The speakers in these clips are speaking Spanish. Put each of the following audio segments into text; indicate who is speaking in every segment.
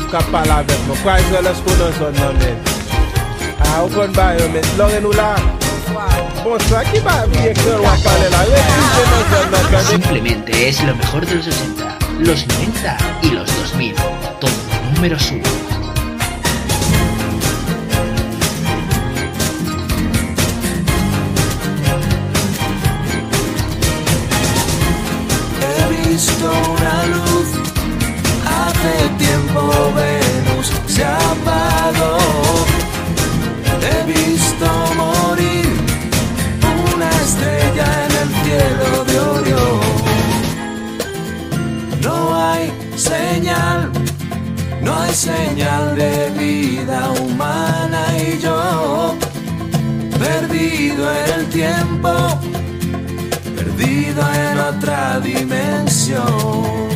Speaker 1: chef ka pala vek mwen son nan
Speaker 2: Simplemente es lo mejor de los 60, los 90 y los 2000 Todo número uno.
Speaker 3: Visto una luz hace he visto morir una estrella en el cielo de Orión. No hay señal, no hay señal de vida humana y yo, perdido en el tiempo, perdido en otra dimensión.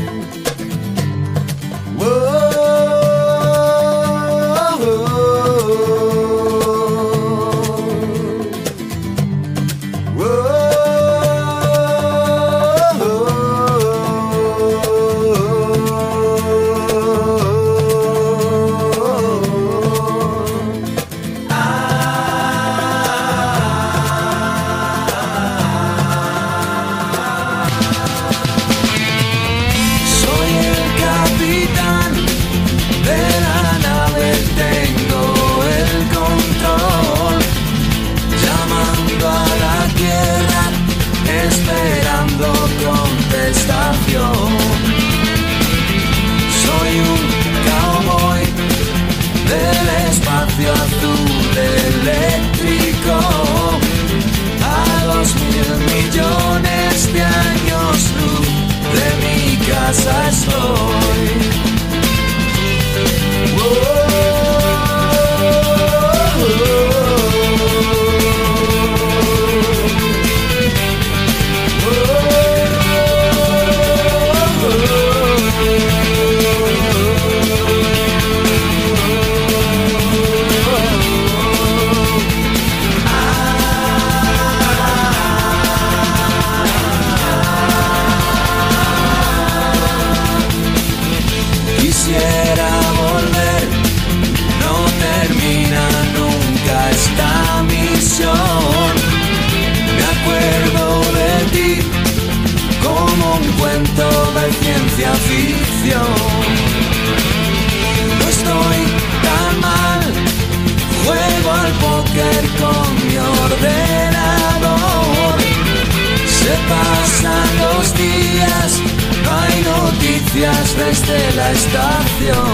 Speaker 3: Desde la estación.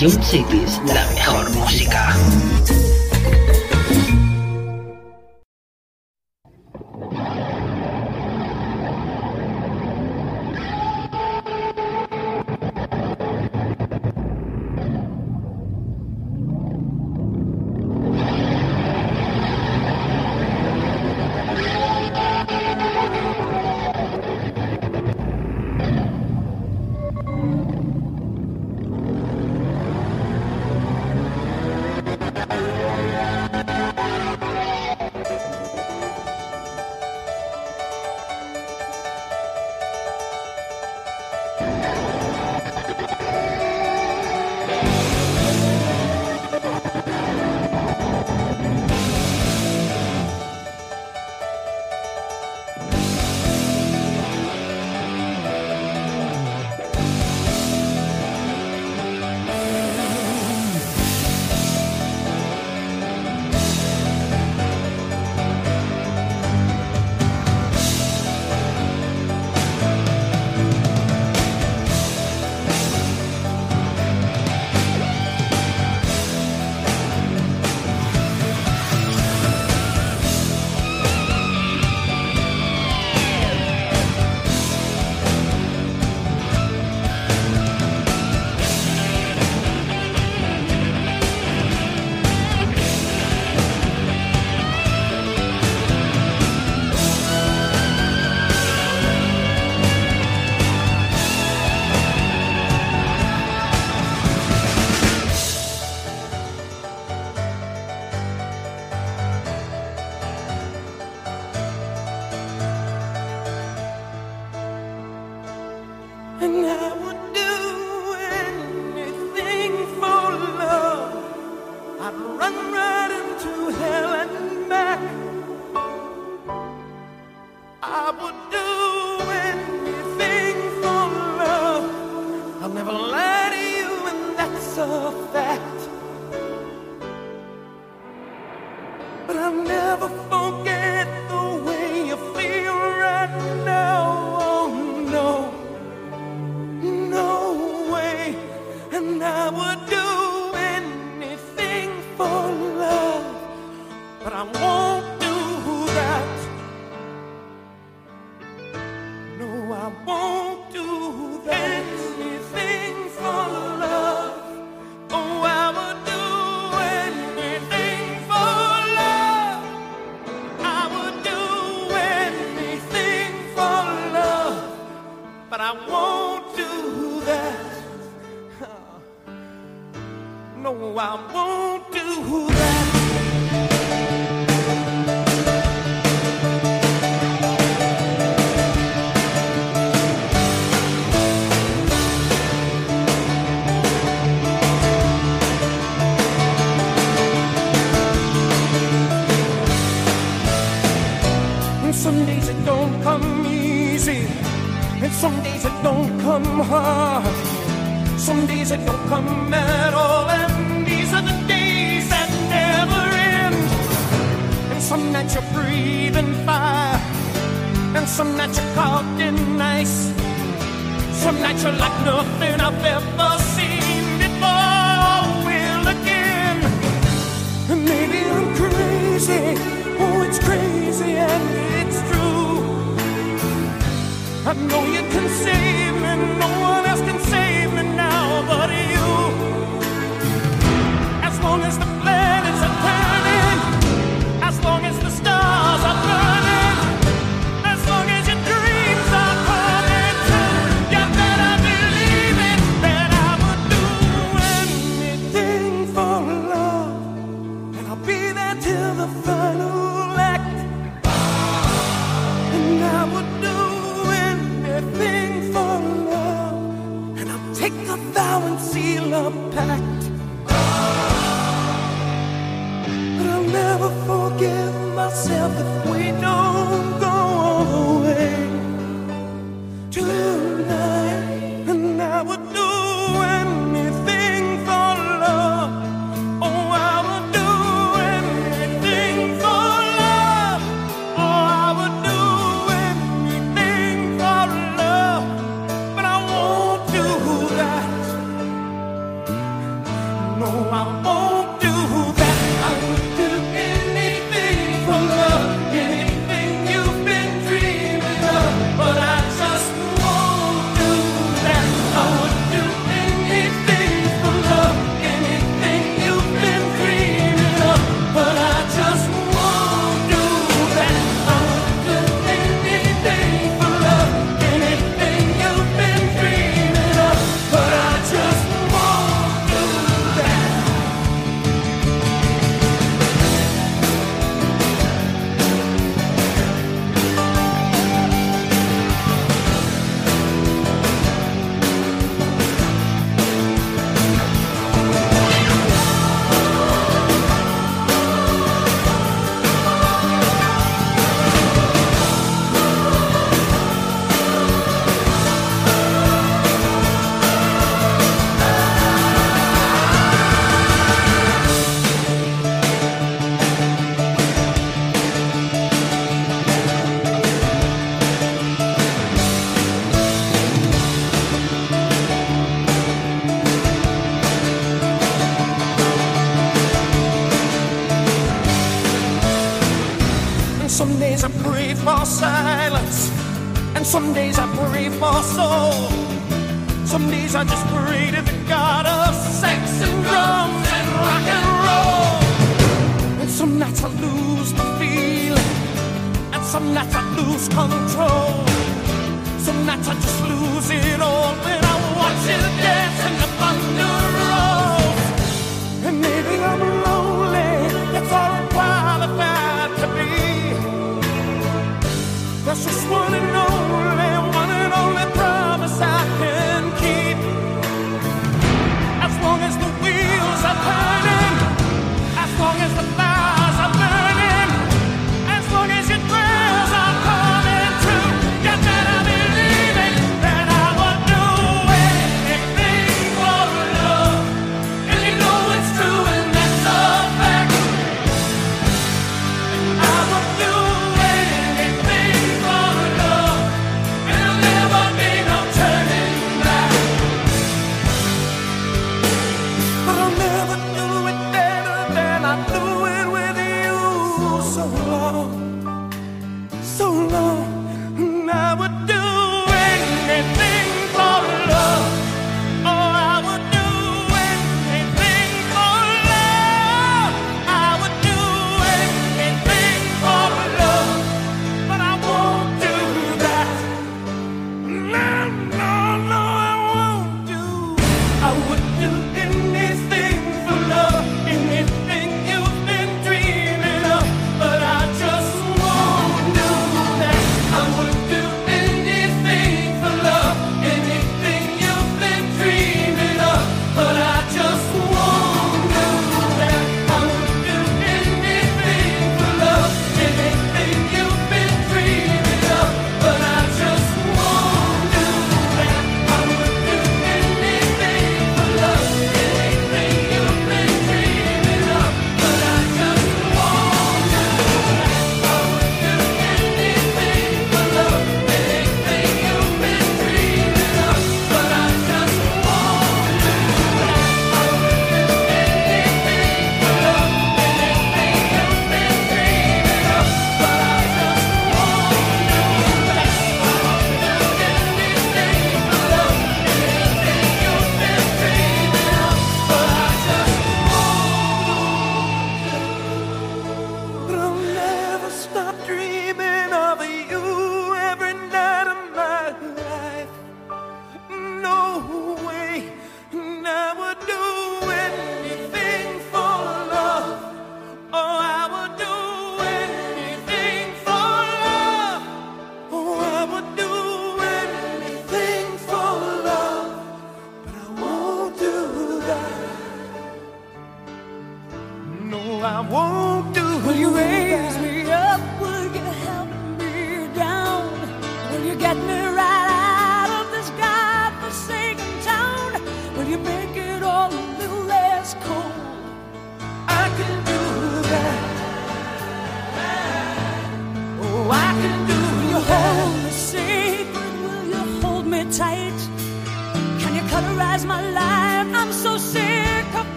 Speaker 4: Jump Cities,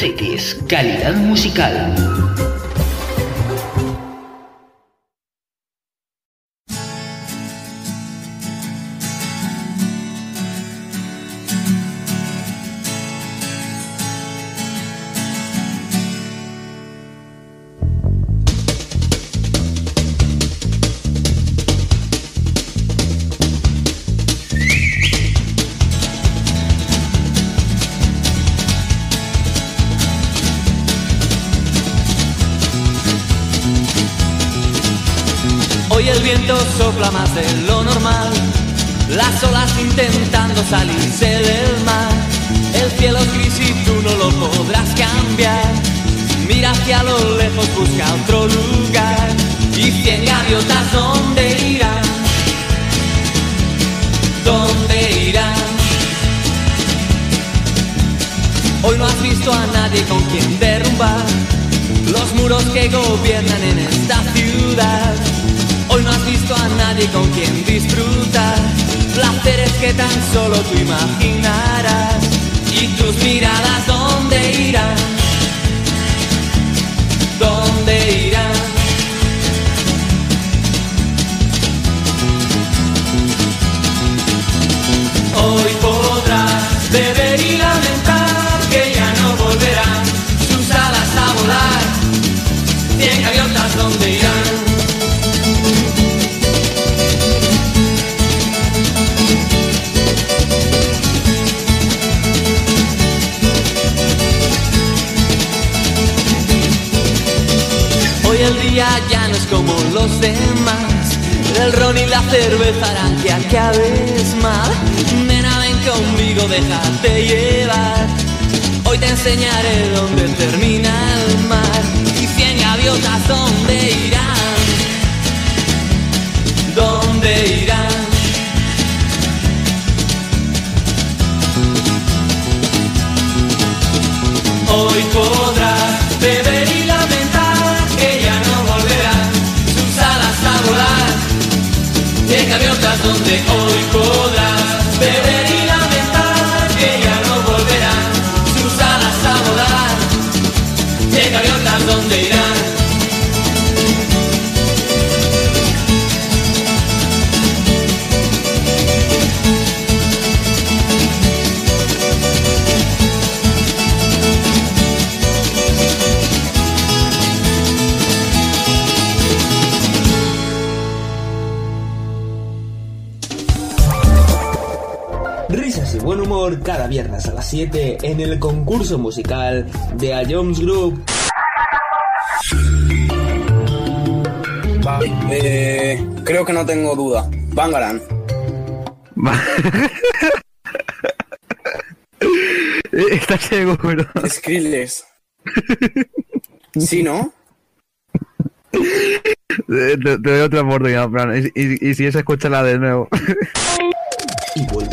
Speaker 4: Cities, calidad musical.
Speaker 3: Más de lo normal, las olas intentando salirse del mar. El cielo es gris y tú no lo podrás cambiar. Mira hacia lo lejos, busca otro lugar. Y cien gaviotas, ¿dónde irán? ¿Dónde irán? Hoy no has visto a nadie con quien derrumbar los muros que gobiernan en esta ciudad. Hoy no has visto a nadie con quien disfrutar placeres que tan solo tú imaginarás. Y tus miradas, ¿dónde irán? Déjate llevar. Hoy te enseñaré dónde
Speaker 5: en el concurso musical de A Jones Group.
Speaker 6: Eh, creo que no tengo duda. Bangaran.
Speaker 7: Estás seguro.
Speaker 6: Skrillex. ¿Sí, no?
Speaker 7: Te, te- te doy otra oportunidad, Fran. Y, y- y si es, escúchala de nuevo.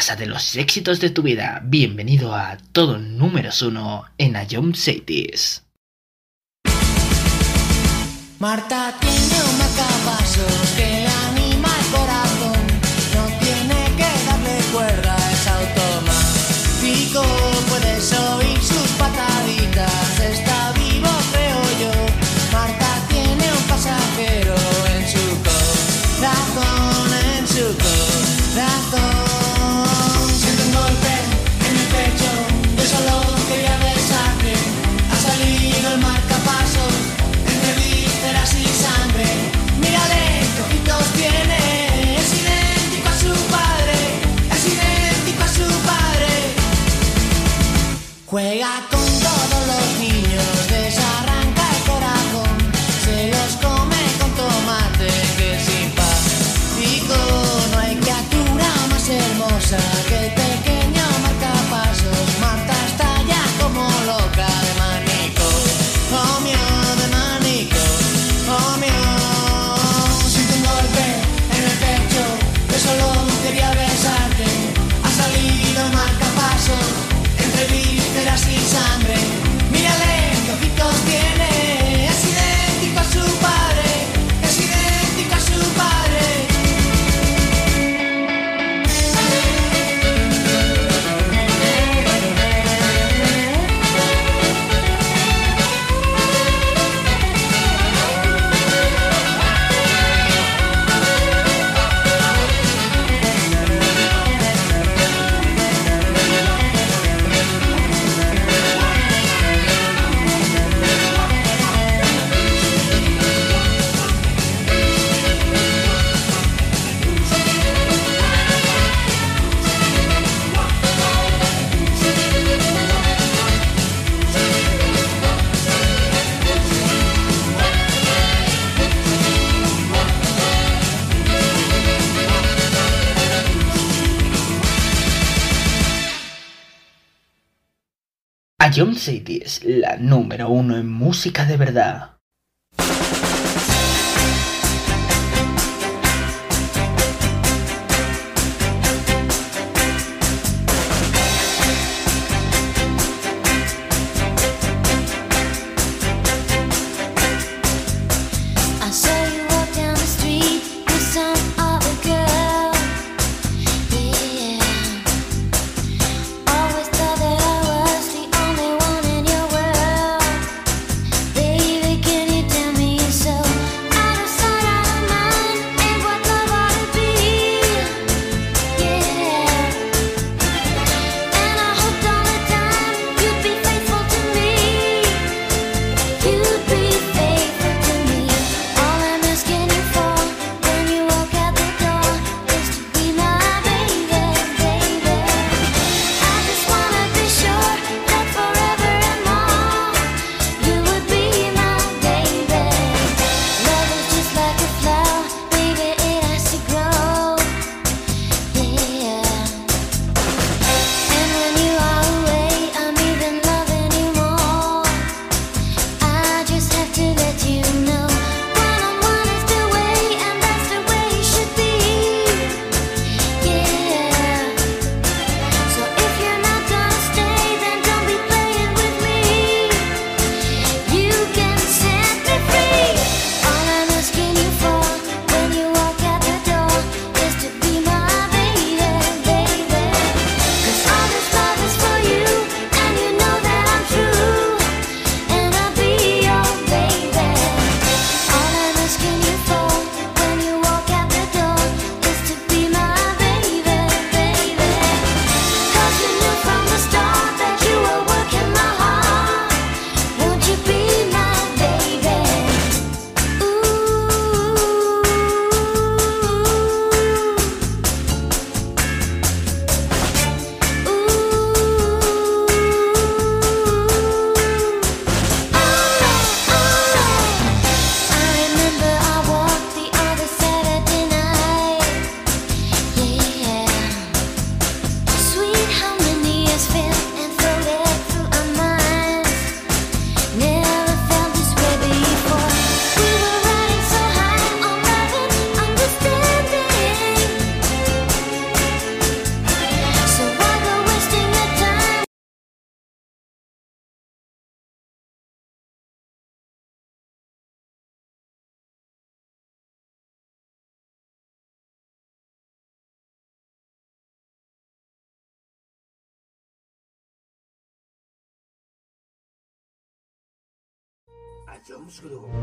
Speaker 8: casa de los éxitos de tu vida. Bienvenido a todo número uno en Ayom Cities.
Speaker 2: Ion City es
Speaker 8: la número uno en música de verdad.
Speaker 9: A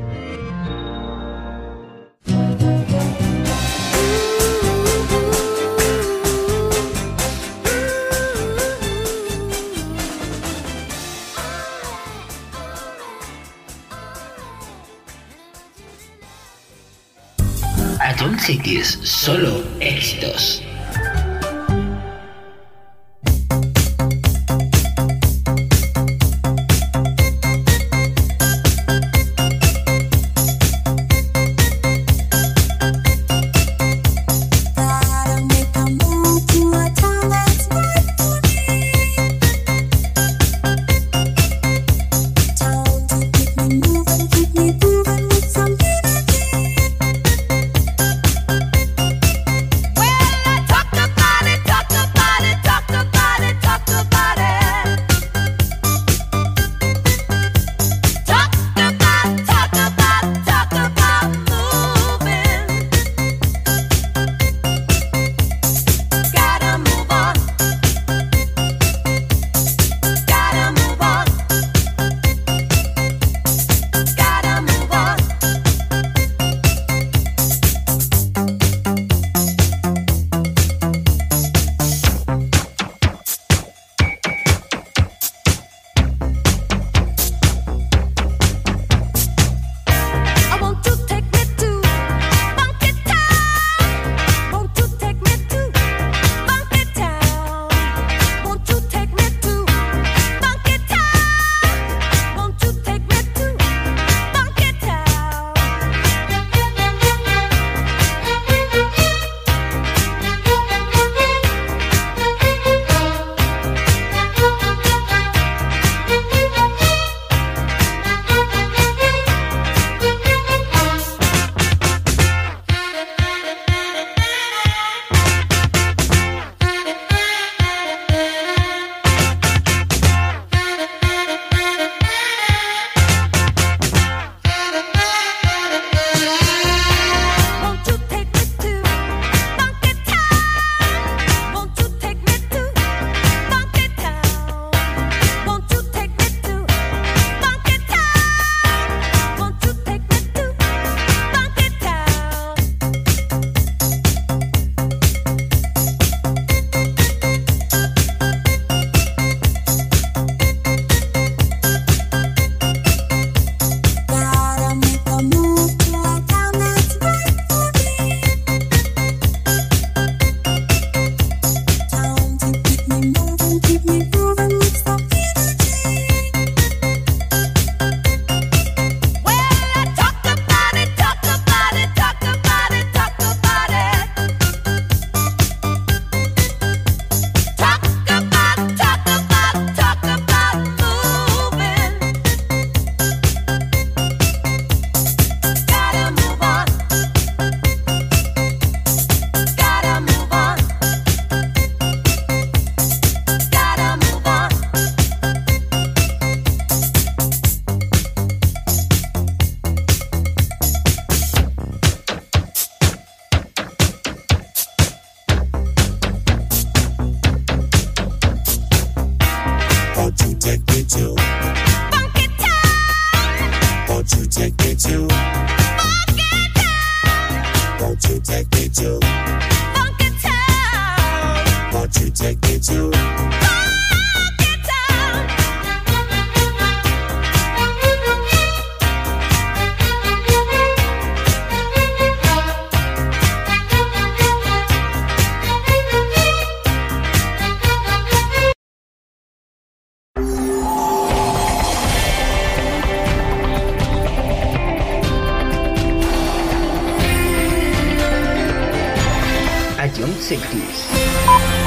Speaker 4: 60s.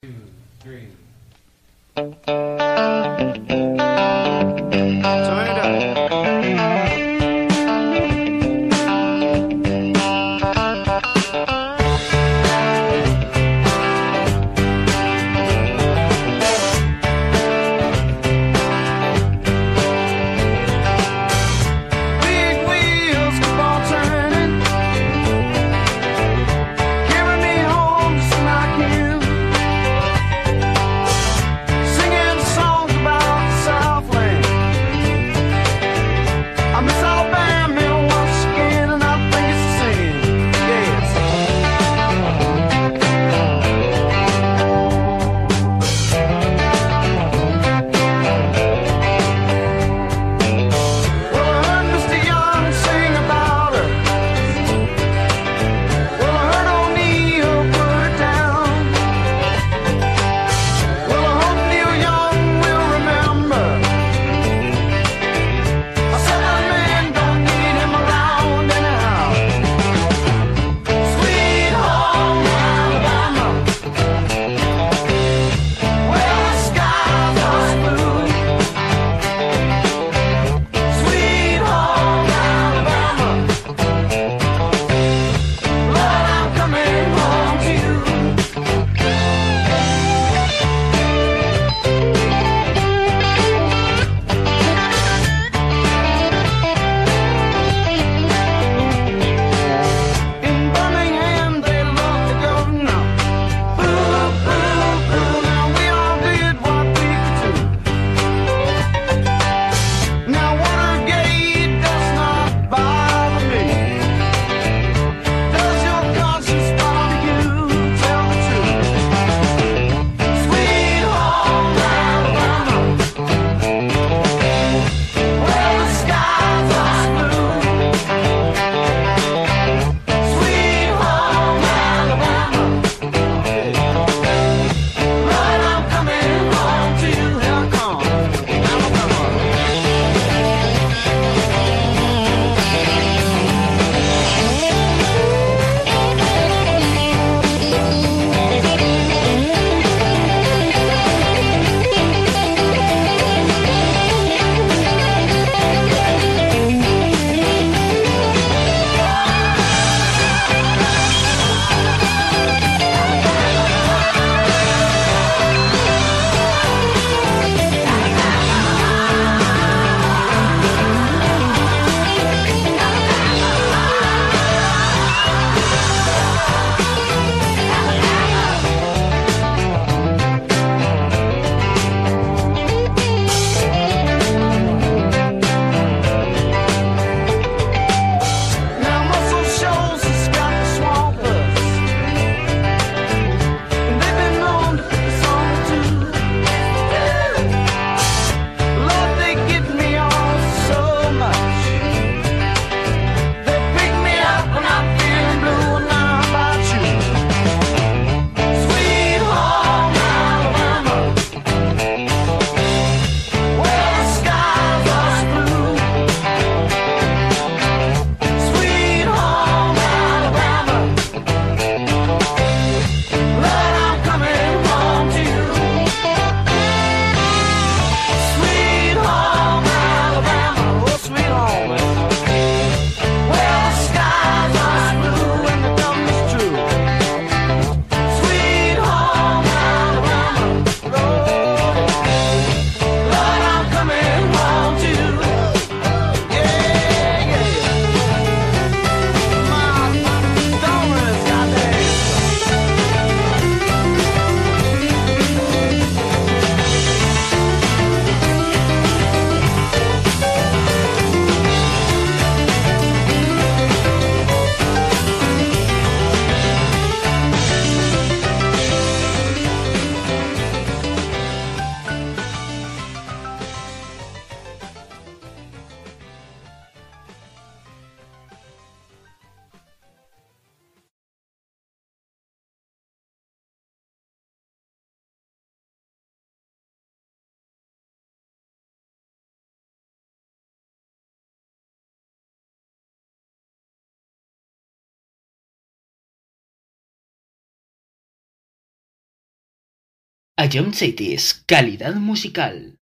Speaker 10: A John Cities, calidad musical.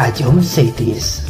Speaker 11: Es A John Cities.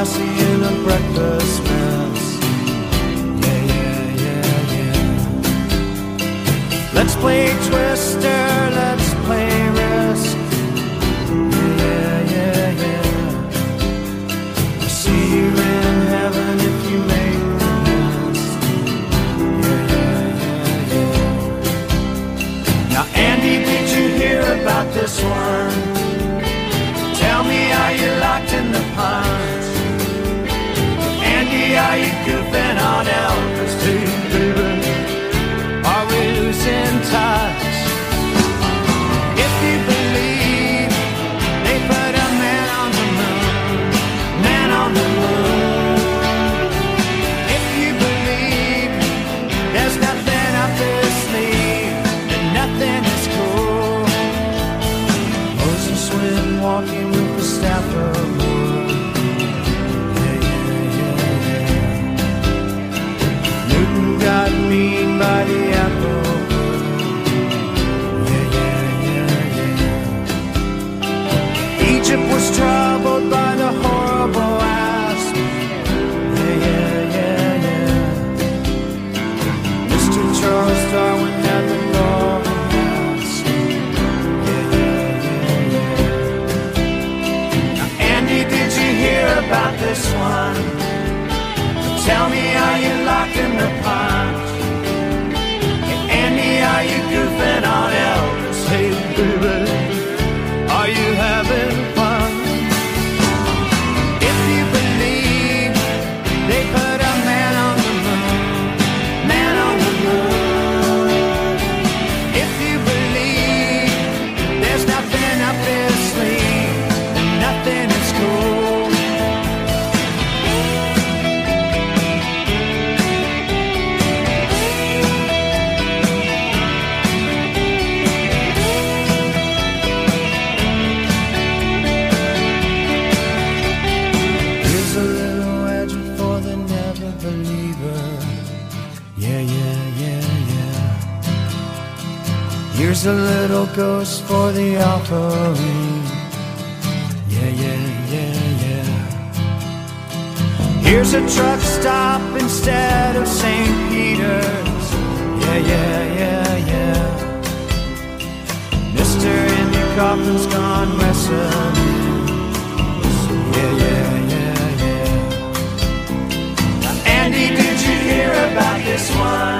Speaker 12: classy in
Speaker 13: a breakfast mess. Yeah, yeah, yeah, yeah. Let's play Twister. Let's are you goofing on Elvis too, baby? Are we losing touch? If you believe they put a man on the moon, man on the moon. If you believe there's nothing nothing is cool, Moses walking with the staff. try. Here's a little ghost for the offering. Yeah, yeah, yeah, yeah. Here's a truck stop instead of St. Peter's. Yeah, yeah, yeah, yeah. Mister in your coffin's gone wrestling. Yeah, yeah, yeah, yeah. Now, Andy, did you hear about this one?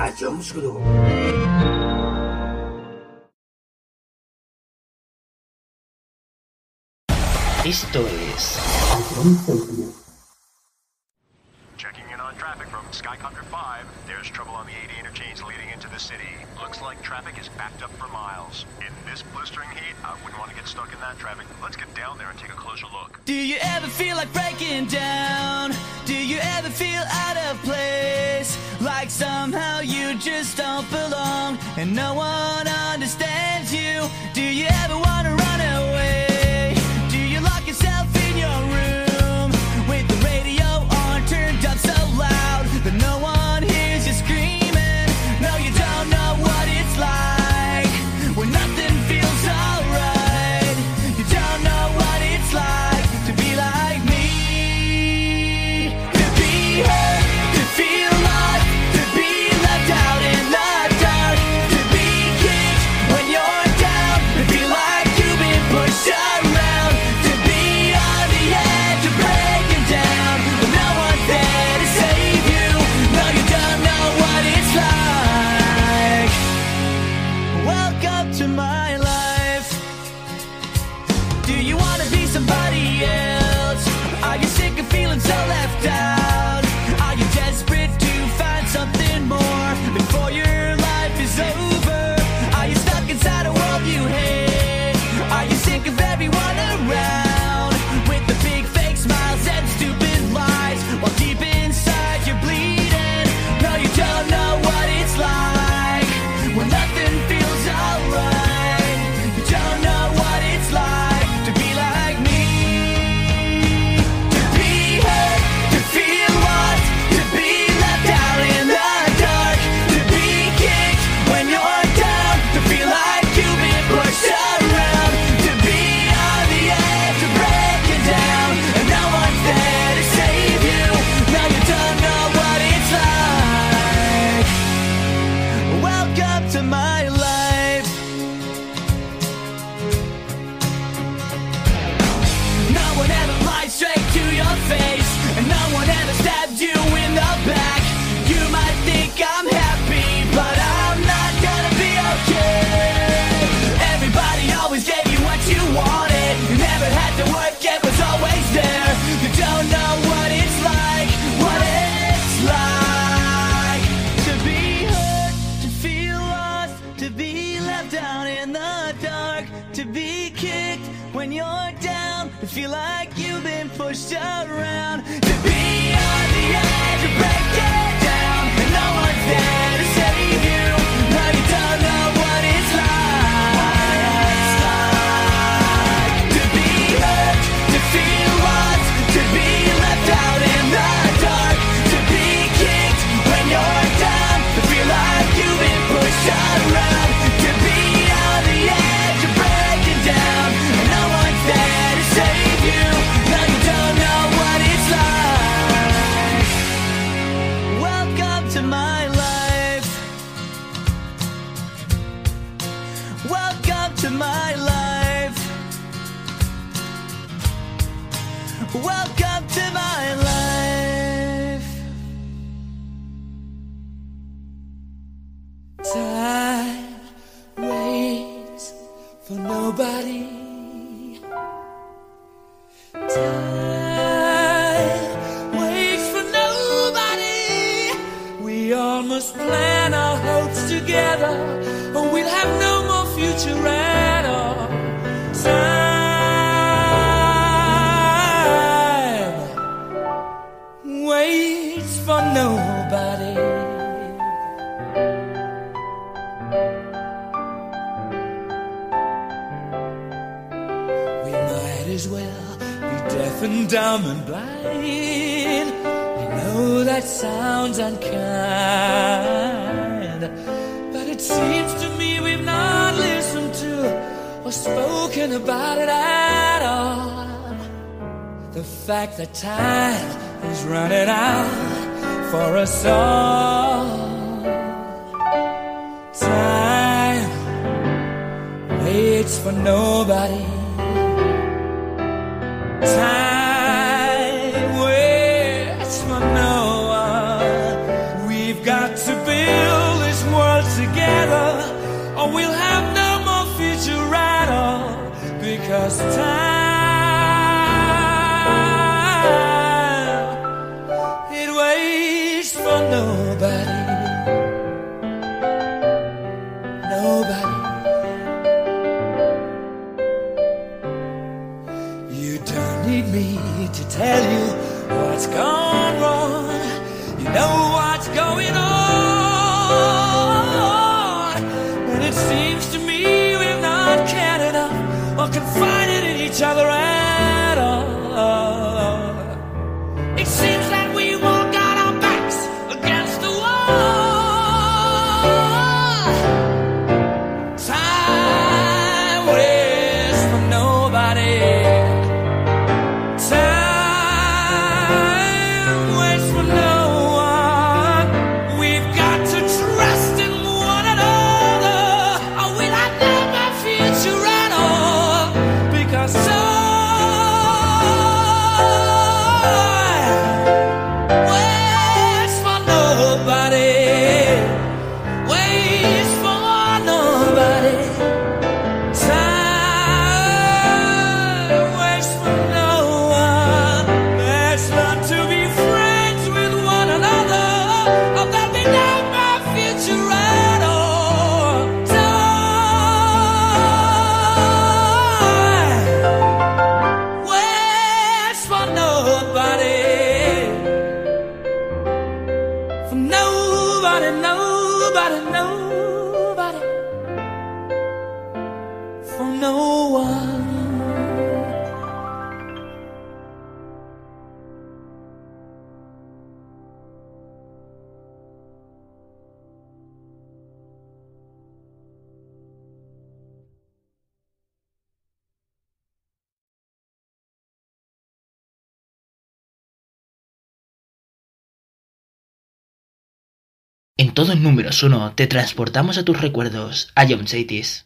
Speaker 14: Acıyormuş kuluğum.
Speaker 15: Esto es.
Speaker 16: Checking in on traffic from Sky 5. There's trouble on the the city. Looks like traffic is backed up for miles. In this blistering heat, I wouldn't want to get stuck in that traffic. Let's get down there and take a closer look.
Speaker 2: Do you ever feel like breaking down? Do you ever feel out of place? Like somehow you just don't belong and no one understands you? Do you ever want to run away?
Speaker 3: En todos números uno te transportamos a tus recuerdos, a John Satis.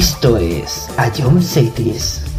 Speaker 3: Esto es John Cities.